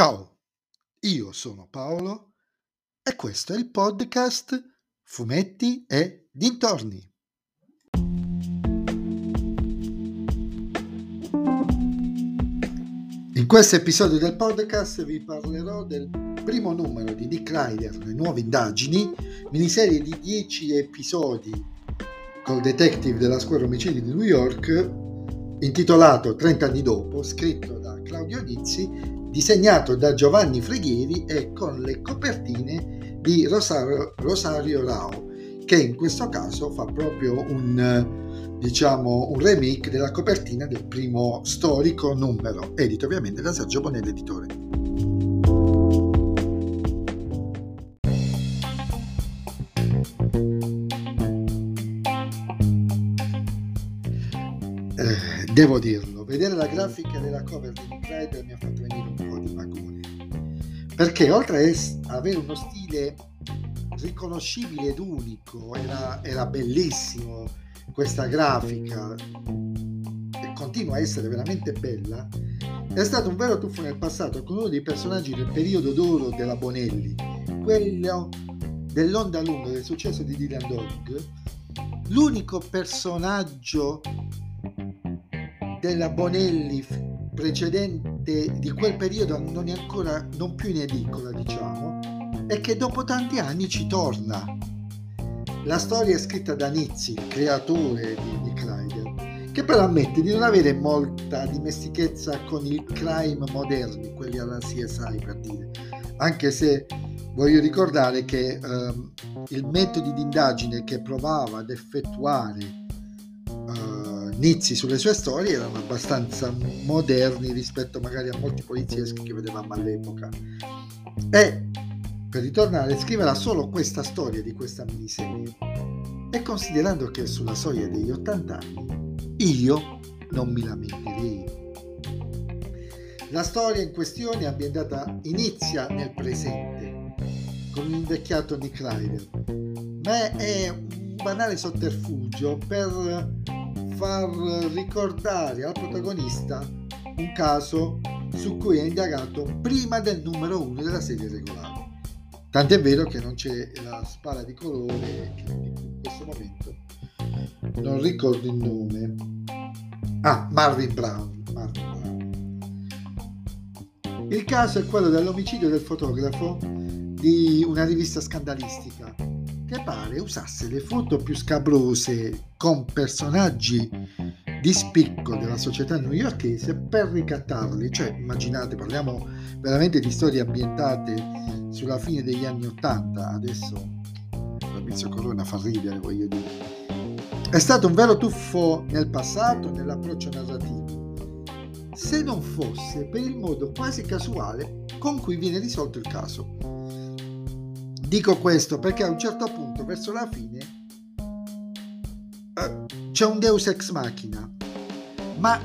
Ciao, io sono Paolo e questo è il podcast Fumetti e Dintorni. In questo episodio del podcast vi parlerò del primo numero di Nick Ryder, Le nuove indagini, miniserie di 10 episodi col detective della squadra omicidi di New York, intitolato 30 anni dopo, scritto da Claudio Nizzi disegnato da Giovanni Freghieri e con le copertine di Rosario, Rosario Rao, che in questo caso fa proprio un, diciamo, un remake della copertina del primo storico numero, edito ovviamente da Sergio Bonelli, editore. Devo dirlo, vedere la grafica della cover di Nick Rider mi ha fatto venire un po' di magone. Perché oltre a avere uno stile riconoscibile ed unico, era, era bellissimo questa grafica e continua a essere veramente bella, è stato un vero tuffo nel passato con uno dei personaggi del periodo d'oro della Bonelli, quello dell'onda lunga del successo di Dylan Dog, l'unico personaggio della Bonelli precedente di quel periodo non è ancora non più in edicola diciamo e che dopo tanti anni ci torna. La storia è scritta da Nizzi creatore di, di Kreider che però ammette di non avere molta dimestichezza con il crime moderni quelli alla CSI per dire. Anche se voglio ricordare che ehm, il metodo di indagine che provava ad effettuare inizi sulle sue storie erano abbastanza moderni rispetto magari a molti polizieschi che vedevamo all'epoca. E per ritornare scriverà solo questa storia di questa miniserie. E considerando che sulla soglia degli 80 anni, io non mi lamenterei. La storia in questione ambientata inizia nel presente, con un invecchiato Nick Ryder, ma è un banale sotterfugio per far ricordare al protagonista un caso su cui è indagato prima del numero uno della serie regolare. Tant'è vero che non c'è la spalla di colore che in questo momento non ricordo il nome. Ah, Marvin Brown. Marvin Brown. Il caso è quello dell'omicidio del fotografo di una rivista scandalistica che pare usasse le foto più scabrose con personaggi di spicco della società newyorkese per ricattarli, cioè immaginate, parliamo veramente di storie ambientate sulla fine degli anni Ottanta, adesso Fabrizio Corona fa ridere, voglio dire. È stato un vero tuffo nel passato, nell'approccio narrativo, se non fosse per il modo quasi casuale con cui viene risolto il caso. Dico questo perché a un certo punto, verso la fine, eh, c'è un Deus ex machina, ma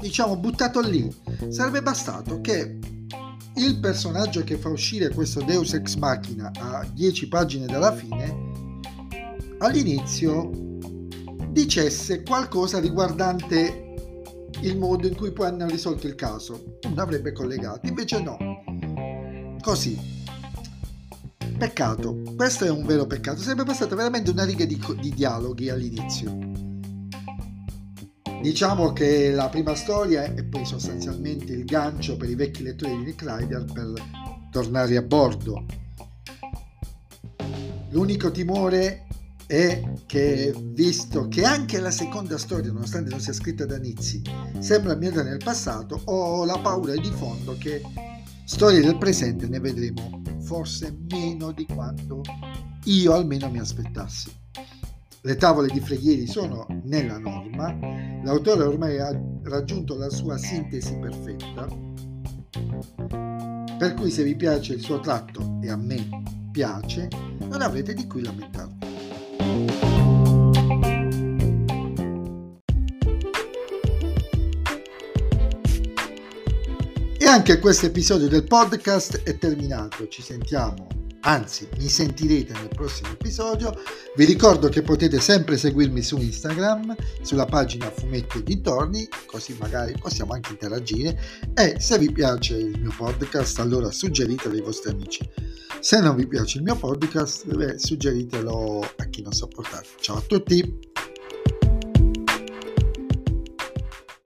diciamo buttato lì. Sarebbe bastato che il personaggio che fa uscire questo Deus ex machina a 10 pagine dalla fine, all'inizio dicesse qualcosa riguardante il modo in cui poi hanno risolto il caso. Uno avrebbe collegato, invece no. Così, Peccato, questo è un vero peccato. Sarebbe bastata veramente una riga di, di dialoghi all'inizio. Diciamo che la prima storia è poi sostanzialmente il gancio per i vecchi lettori di Nick Ryder per tornare a bordo. L'unico timore è che, visto che anche la seconda storia, nonostante non sia scritta da Nizzi, sembra ambientata nel passato, ho la paura di fondo che storie del presente ne vedremo forse meno di quanto io almeno mi aspettassi. Le tavole di Freghieri sono nella norma, l'autore ormai ha raggiunto la sua sintesi perfetta, per cui se vi piace il suo tratto, e a me piace, non avrete di cui lamentarvi. E anche questo episodio del podcast è terminato. Ci sentiamo anzi mi sentirete nel prossimo episodio. Vi ricordo che potete sempre seguirmi su Instagram, sulla pagina Fumetti e Dintorni, così magari possiamo anche interagire e se vi piace il mio podcast allora suggeritelo ai vostri amici. Se non vi piace il mio podcast, beh, suggeritelo a chi non sopportate. Ciao a tutti!